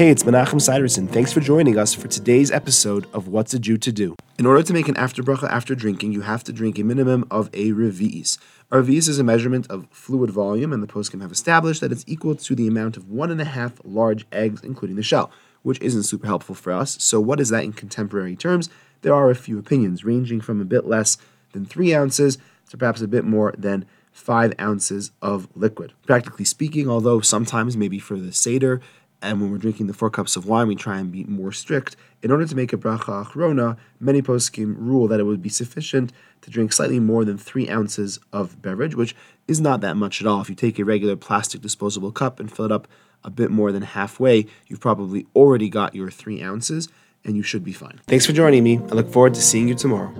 Hey, it's Menachem Siderson. Thanks for joining us for today's episode of What's a Jew to Do. In order to make an after bracha after drinking, you have to drink a minimum of a revi'is. A revi'is is a measurement of fluid volume, and the poskim have established that it's equal to the amount of one and a half large eggs, including the shell, which isn't super helpful for us. So, what is that in contemporary terms? There are a few opinions, ranging from a bit less than three ounces to perhaps a bit more than five ounces of liquid. Practically speaking, although sometimes maybe for the Seder and when we're drinking the four cups of wine, we try and be more strict. In order to make a bracha achrona, many poskim rule that it would be sufficient to drink slightly more than three ounces of beverage, which is not that much at all. If you take a regular plastic disposable cup and fill it up a bit more than halfway, you've probably already got your three ounces, and you should be fine. Thanks for joining me. I look forward to seeing you tomorrow.